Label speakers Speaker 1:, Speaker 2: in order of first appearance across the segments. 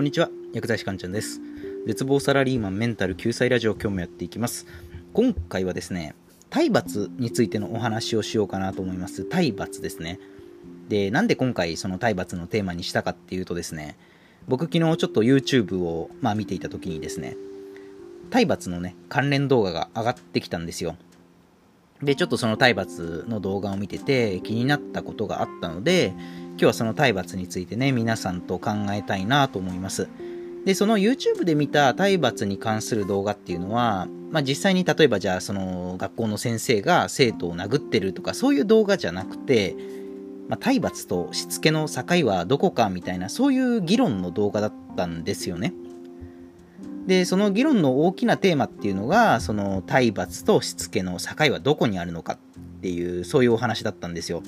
Speaker 1: こんにちは。薬剤師かんちゃんです。絶望サラリーマンメンタル救済ラジオ今日もやっていきます。今回はですね体罰についてのお話をしようかなと思います。体罰ですね。でなんで今回その体罰のテーマにしたかっていうとですね僕昨日ちょっと YouTube を、まあ、見ていた時にですね体罰のね関連動画が上がってきたんですよ。でちょっとその体罰の動画を見てて気になったことがあったので今日はその体罰についてね、皆さんと考えたいなと思います。で、その YouTube で見た体罰に関する動画っていうのは、まあ、実際に例えばじゃあその学校の先生が生徒を殴ってるとかそういう動画じゃなくて、まあ、体罰としつけの境はどこかみたいなそういう議論の動画だったんですよね。で、その議論の大きなテーマっていうのが、その体罰としつけの境はどこにあるのかっていう、そういうお話だったんですよ。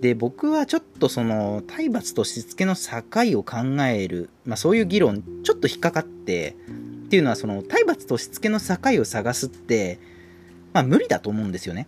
Speaker 1: で、僕はちょっとその、体罰としつけの境を考える、まあそういう議論、ちょっと引っかかって、っていうのはその、体罰としつけの境を探すって、まあ無理だと思うんですよね。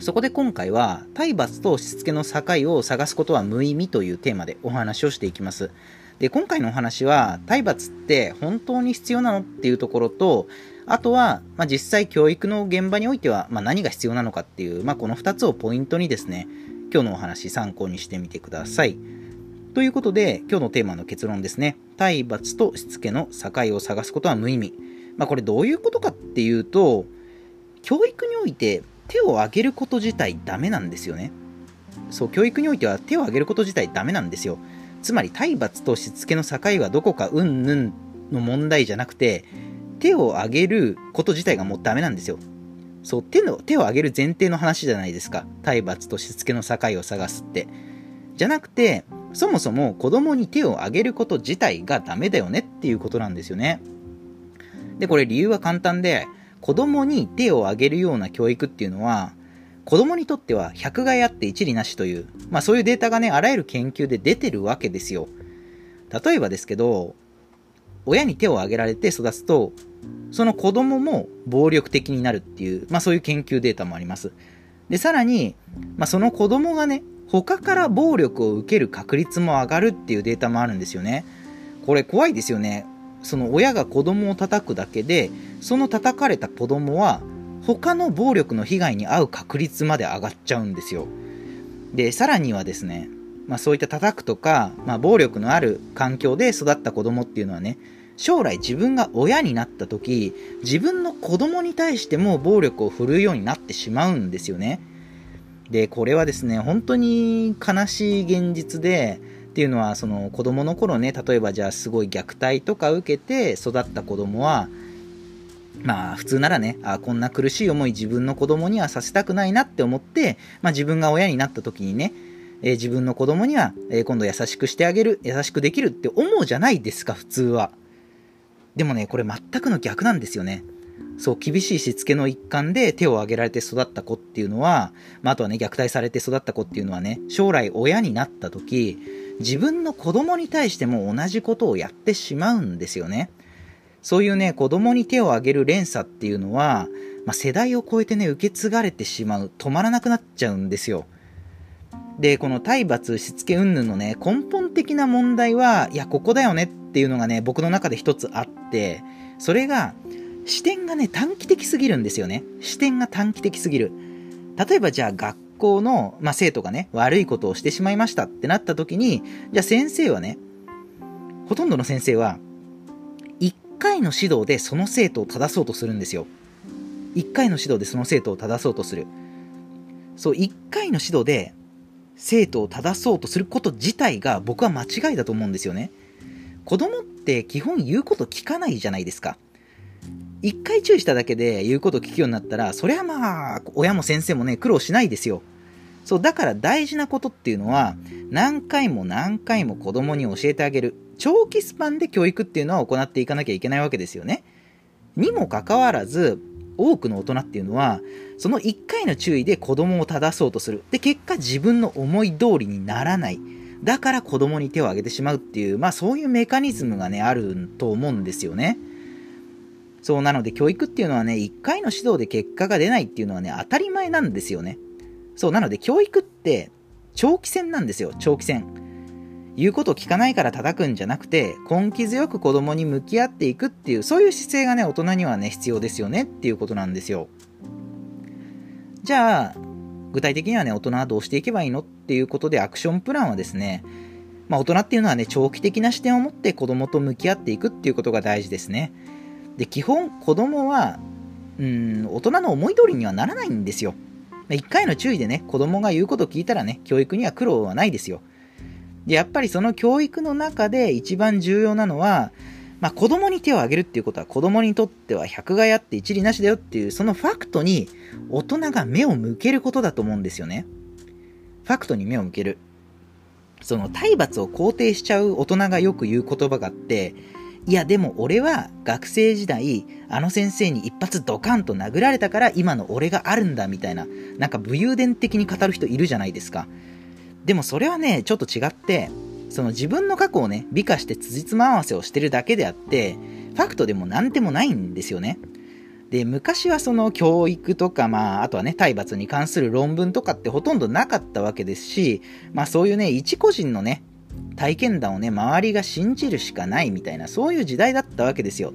Speaker 1: そこで今回は、体罰としつけの境を探すことは無意味というテーマでお話をしていきます。で、今回のお話は、体罰って本当に必要なのっていうところと、あとは、まあ、実際教育の現場においては、まあ、何が必要なのかっていう、まあ、この2つをポイントにですね、今日のお話参考にしてみてください。ということで、今日のテーマの結論ですね。体罰としつけの境を探すことは無意味。まあこれどういうことかっていうと、教育において手を挙げること自体ダメなんですよね。そう、教育においては手を挙げること自体ダメなんですよ。つまり体罰としつけの境はどこかうんぬんの問題じゃなくて、手を挙げること自体がもうダメなんですよ。そう、手の、手を挙げる前提の話じゃないですか。体罰としつけの境を探すって。じゃなくて、そもそも子供に手を挙げること自体がダメだよねっていうことなんですよね。で、これ理由は簡単で、子供に手を挙げるような教育っていうのは、子供にとっては百害あって一理なしという、まあそういうデータがね、あらゆる研究で出てるわけですよ。例えばですけど、親に手を挙げられて育つと、その子供も暴力的になるっていう、まあそういう研究データもあります。で、さらに、まあその子供がね、他から暴力を受ける確率も上がるっていうデータもあるんですよね。これ怖いですよね。その親が子供を叩くだけで、その叩かれた子供は他の暴力の被害に遭う確率まで上がっちゃうんですよ。で、さらにはですね、まあそういった叩くとか、まあ暴力のある環境で育った子供っていうのはね、将来自分が親になった時、自分の子供に対しても暴力を振るうようになってしまうんですよね。で、これはですね、本当に悲しい現実で、っていうのは、その子供の頃ね、例えばじゃあすごい虐待とか受けて育った子供は、まあ普通ならね、あこんな苦しい思い自分の子供にはさせたくないなって思って、まあ自分が親になった時にね、えー、自分の子供には、えー、今度優しくしてあげる、優しくできるって思うじゃないですか、普通は。でもね、これ全くの逆なんですよね。そう、厳しいしつけの一環で手を挙げられて育った子っていうのは、まあ、あとはね、虐待されて育った子っていうのはね、将来親になった時、自分の子供に対しても同じことをやってしまうんですよね。そういうね、子供に手を挙げる連鎖っていうのは、まあ、世代を超えてね、受け継がれてしまう、止まらなくなっちゃうんですよ。で、この体罰、しつけ云々のね、根本的な問題は、いや、ここだよねっていうのがね、僕の中で一つあって、それが、視点がね、短期的すぎるんですよね。視点が短期的すぎる。例えばじゃあ学校の、まあ、生徒がね、悪いことをしてしまいましたってなった時に、じゃあ先生はね、ほとんどの先生は、一回の指導でその生徒を正そうとするんですよ。一回の指導でその生徒を正そうとする。そう、一回の指導で生徒を正そうとすること自体が僕は間違いだと思うんですよね。子供って基本言うこと聞かないじゃないですか。一回注意しただけで言うこと聞くようになったら、そりゃまあ、親も先生もね、苦労しないですよ。そう、だから大事なことっていうのは、何回も何回も子供に教えてあげる。長期スパンで教育っていうのは行っていかなきゃいけないわけですよね。にもかかわらず、多くの大人っていうのは、その1回の注意で子供を正そうとする。で、結果自分の思い通りにならない。だから子供に手を挙げてしまうっていう、まあそういうメカニズムがね、あると思うんですよね。そうなので教育っていうのはね、一回の指導で結果が出ないっていうのはね、当たり前なんですよね。そう、なので教育って長期戦なんですよ、長期戦。言うことを聞かないから叩くんじゃなくて、根気強く子供に向き合っていくっていう、そういう姿勢がね、大人にはね、必要ですよねっていうことなんですよ。じゃあ、具体的にはね、大人はどうしていけばいいのっていうことで、アクションプランはですね、まあ、大人っていうのはね、長期的な視点を持って子供と向き合っていくっていうことが大事ですね。で、基本、子供は、うん、大人の思い通りにはならないんですよ。一回の注意でね、子供が言うこと聞いたらね、教育には苦労はないですよ。で、やっぱりその教育の中で一番重要なのは、まあ、子供に手を挙げるっていうことは子供にとっては百害あって一理なしだよっていうそのファクトに大人が目を向けることだと思うんですよね。ファクトに目を向ける。その体罰を肯定しちゃう大人がよく言う言葉があって、いやでも俺は学生時代あの先生に一発ドカンと殴られたから今の俺があるんだみたいななんか武勇伝的に語る人いるじゃないですか。でもそれはね、ちょっと違って、その自分の過去をね、美化して辻褄合わせをしてるだけであって、ファクトでも何でもないんですよね。で、昔はその教育とか、まあ、あとはね、体罰に関する論文とかってほとんどなかったわけですし、まあそういうね、一個人のね、体験談をね、周りが信じるしかないみたいな、そういう時代だったわけですよ。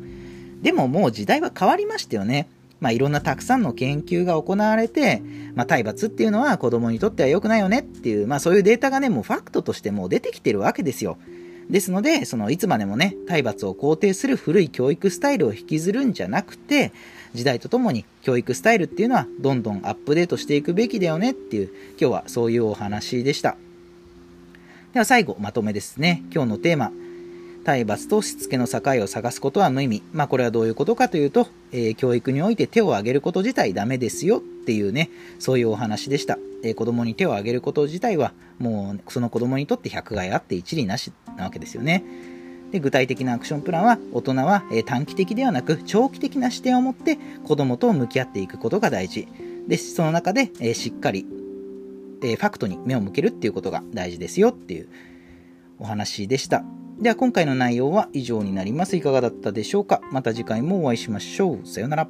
Speaker 1: でももう時代は変わりましたよね。まあ、いろんなたくさんの研究が行われて、まあ、体罰っていうのは子供にとっては良くないよねっていう、まあ、そういうデータがね、もうファクトとしてもう出てきてるわけですよ。ですので、そのいつまでもね、体罰を肯定する古い教育スタイルを引きずるんじゃなくて、時代とともに教育スタイルっていうのはどんどんアップデートしていくべきだよねっていう、今日はそういうお話でした。では最後、まとめですね。今日のテーマ、体罰としつけの境を探すことは無意味。まあこれはどういうことかというと、えー、教育において手を挙げること自体ダメですよっていうね、そういうお話でした。えー、子供に手を挙げること自体は、もうその子供にとって百害あって一理なしなわけですよね。で具体的なアクションプランは大人は、え、短期的ではなく長期的な視点を持って子供と向き合っていくことが大事。で、その中で、えしっかり、えファクトに目を向けるっていうことが大事ですよっていうお話でした。では今回の内容は以上になります。いかがだったでしょうか？また次回もお会いしましょう。さようなら。